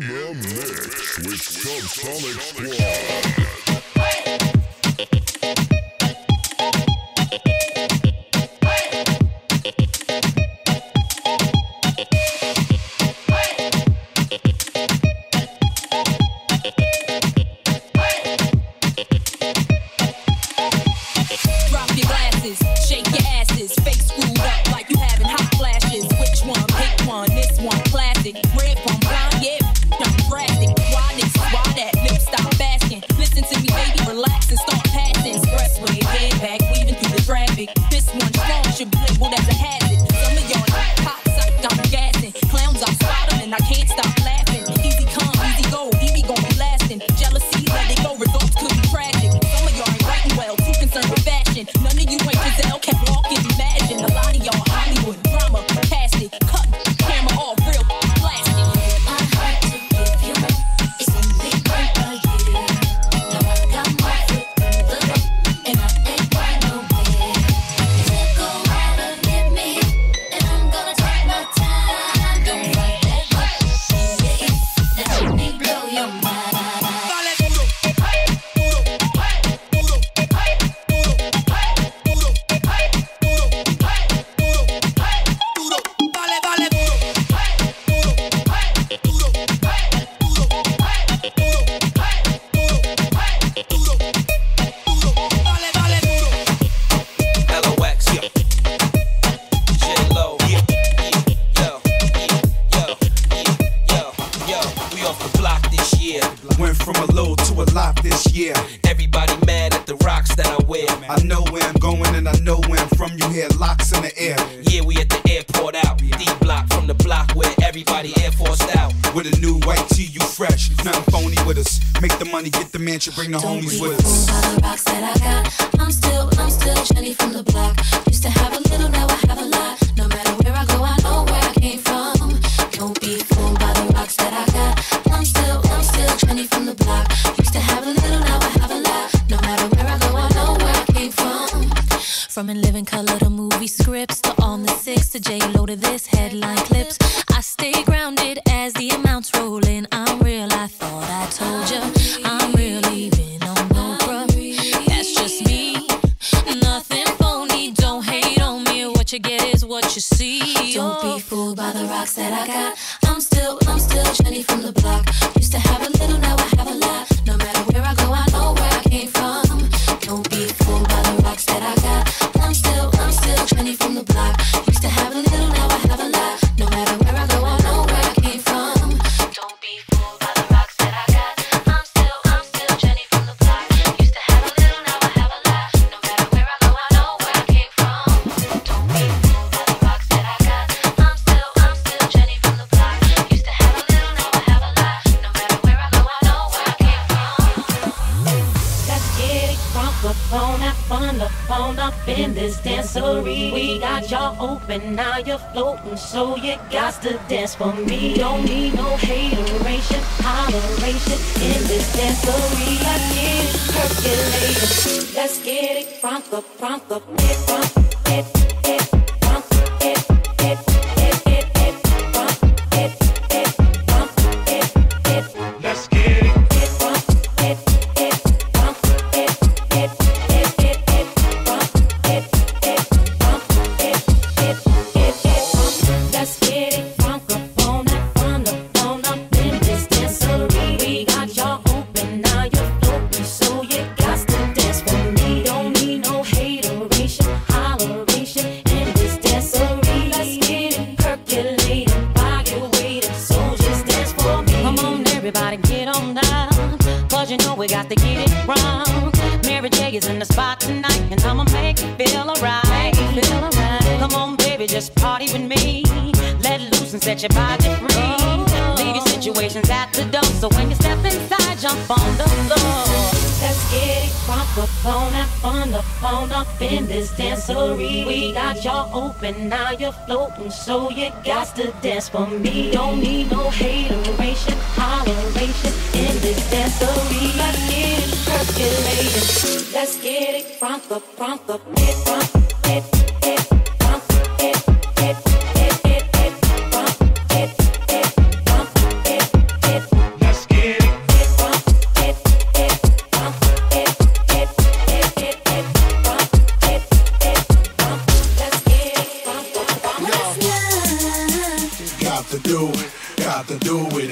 In the mix with Subsonic Squad. bring the Don't homies with us. The rocks that I got, I'm still, I'm still Jenny from the block. Used to have a little, now I have a lot. No matter open, now you're floating, so you got to dance for me. Don't need no hateration, holleration in this dancery. I get it percolating. Let's get it from the, from the, get from, from. set your body free. Leave your situations at the door. So when you step inside, jump on the floor. Let's get it proper, phone up the phone up in this dancery. We got y'all open, now you're floating, so you got to dance for me. Don't need no hateration, holleration in this dancery. Let's get it percolated. Let's get it proper, proper, up proper, get to do, it, got to do it,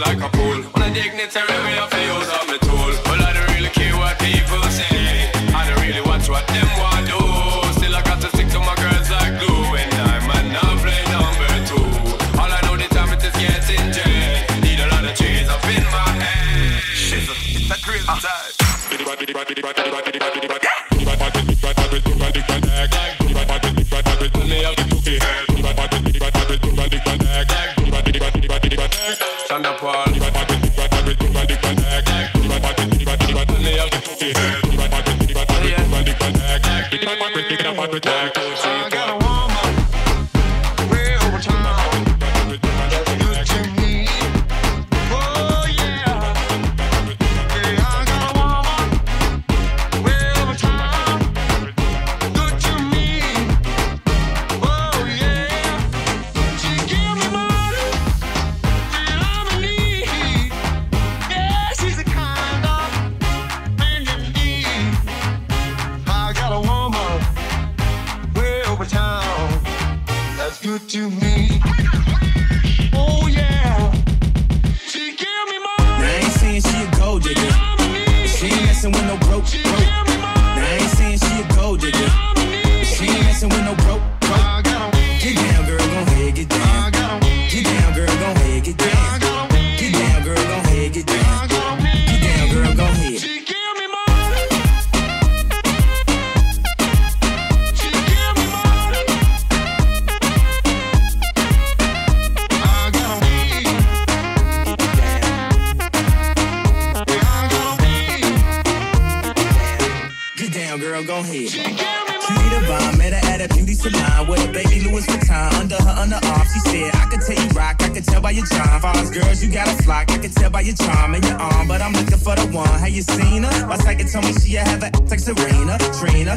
like a pool. On a dignitary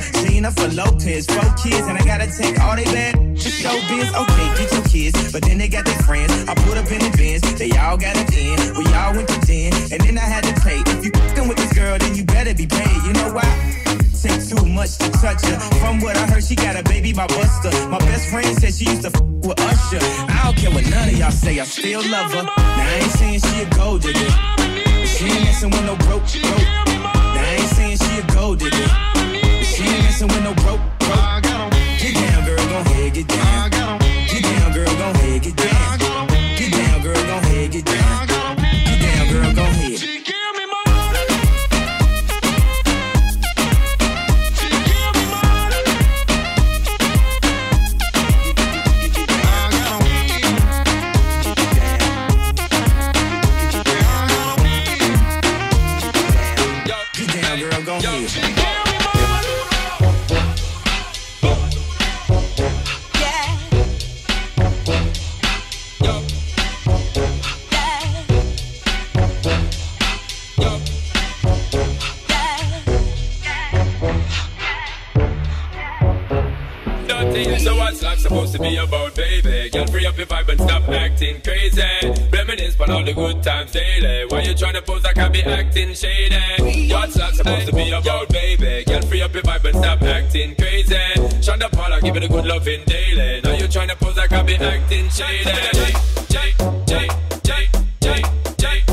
Selena, Lena for Lopez. Four kids, and I gotta take all they bad to show biz. Okay, get your kids, but then they got their friends. I put up in the bins, they all got a in. We all went to den, and then I had to pay. If you fing with this girl, then you better be paid. You know why? Take too much to touch her. From what I heard, she got a baby by Buster. My best friend said she used to f with Usher. I don't care what none of y'all say, I still love her. Now I ain't saying she a gold digger. She ain't messing with no broke, broke. Now I ain't saying she a gold digger. She ain't messing with no broke, broke. Get down, girl, go ahead, get down. Get down, girl, go ahead, get down. Get down, girl, go ahead, get down. Get down, girl, go ahead. all the good times daily. Why you tryna pose like I be acting shady? What's love supposed to be about, baby? Girl, free up your vibe and stop acting crazy. Shonda Paula, give it a good loving daily. Now you tryna pose like I be acting shady. J, J, J, J, J.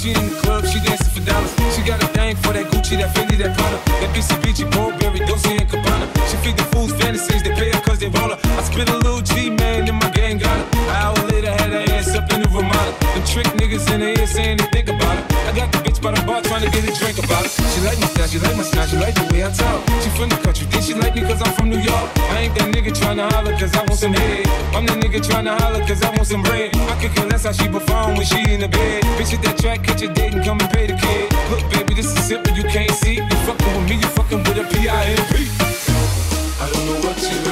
She in the club, she dancing for dollars. She got a thing for that Gucci, that Fendi, that Prada, that PCBG, Burberry, Dolce and Cabana. She feed the fools fantasies, they pay her cause they roll her. I spit a little G, man, and my gang got her. An hour later, had her ass up in the Ramada. Them trick niggas in the ear saying they think about it. I got the bitch by the bar trying to get a drink about it. She like my style, she like my style, she like the way I talk. She from the country ain't that nigga tryna holler cause I want some head. I'm the nigga tryna holler cause I want some bread. I could care less how she perform when she in the bed. Bitch, hit that track, catch a date and come and pay the kid. Look, baby, this is simple, you can't see. You fucking with me, you fucking with a P-I-M-P. I don't know what you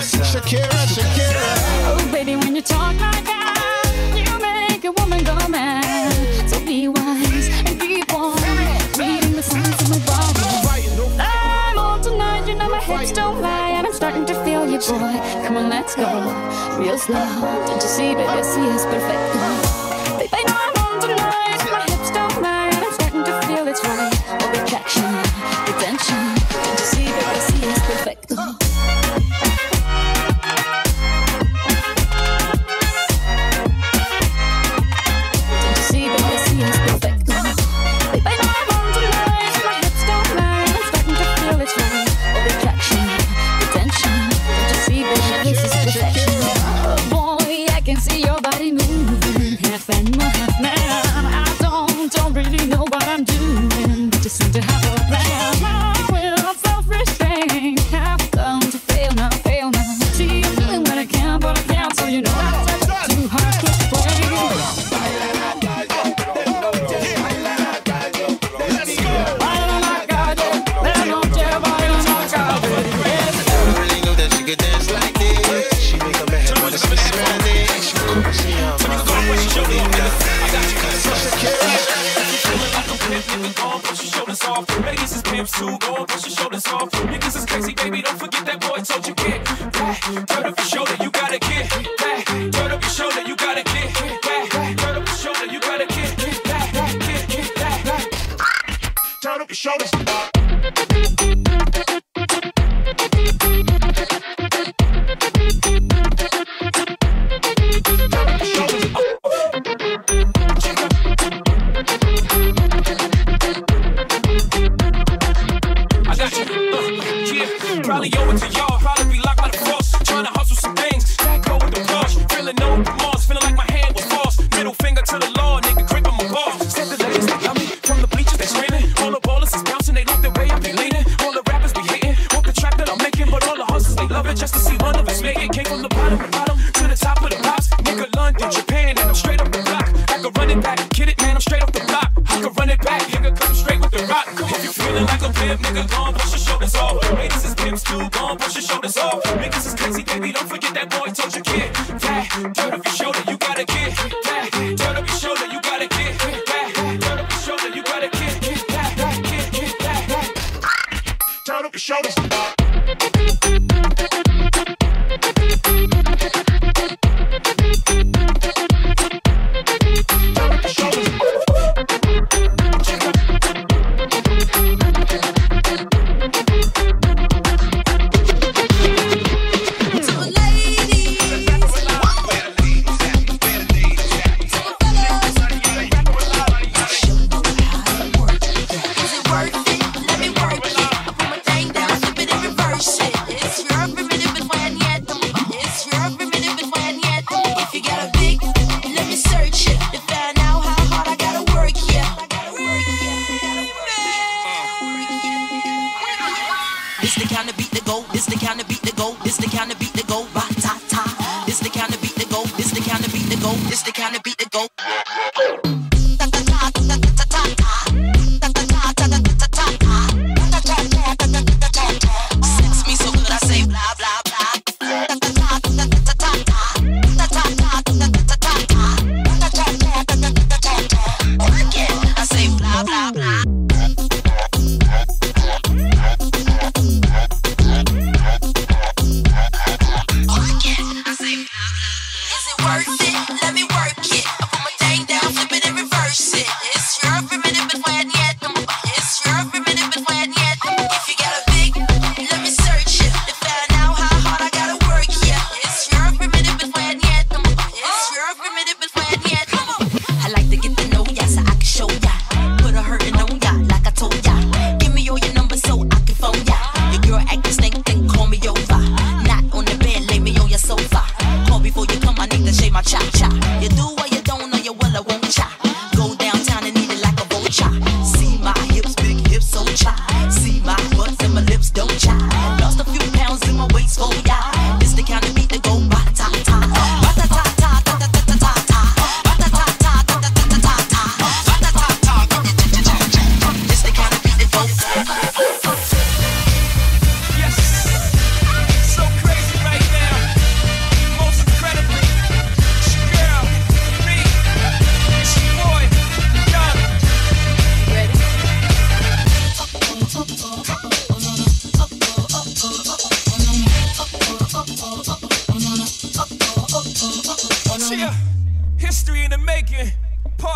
Shakira, Shakira, Shakira. Oh, baby, when you talk like that, you make a woman go mad. So be wise and keep on reading the signs of my body. I'm all tonight, you know my hips don't lie, and I'm starting to feel you, boy. Come on, let's go, real slow. Don't you see, baby, see it's perfect.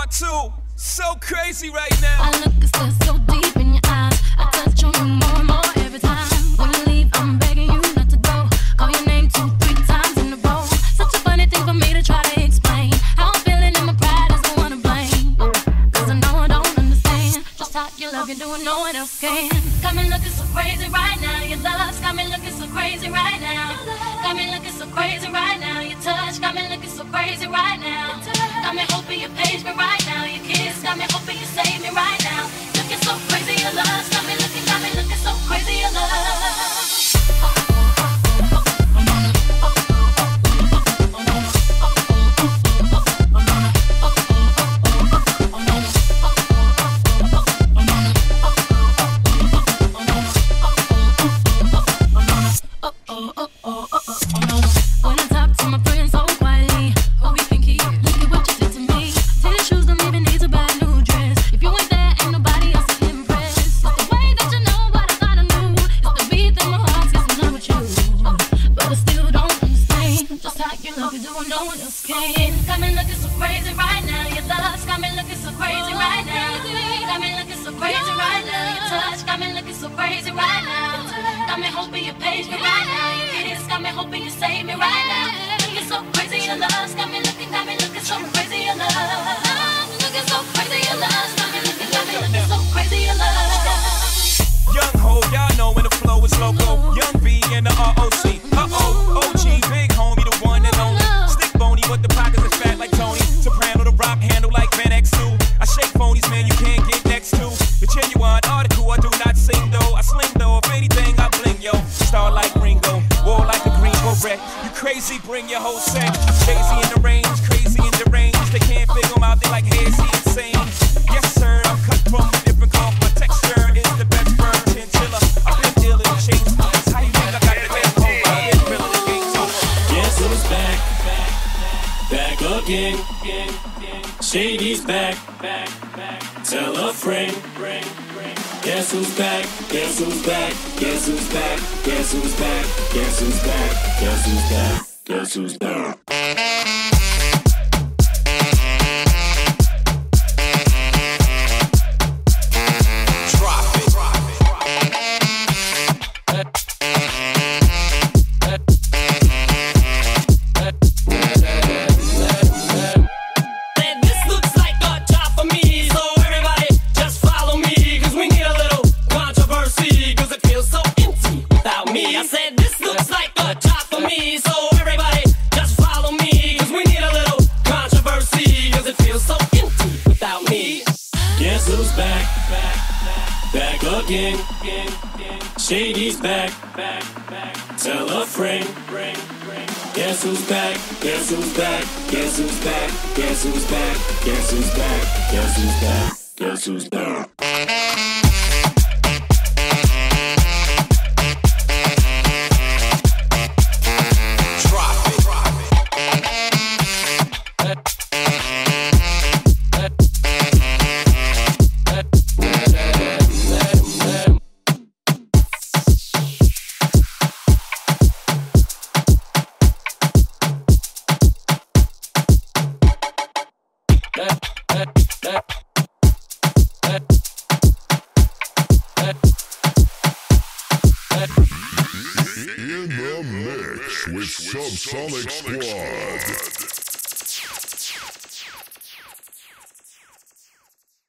part two. So crazy right now. Tell a friend. Guess who's back? Guess who's back? Guess who's back? Guess who's back? Guess who's back? Guess who's back? Guess who's back? back, back back again. Shady's back, tell a friend. Guess who's back? Guess who's back? Guess who's back? Guess who's back? Guess who's back? Guess who's back? Guess who's back? Sonic Squad.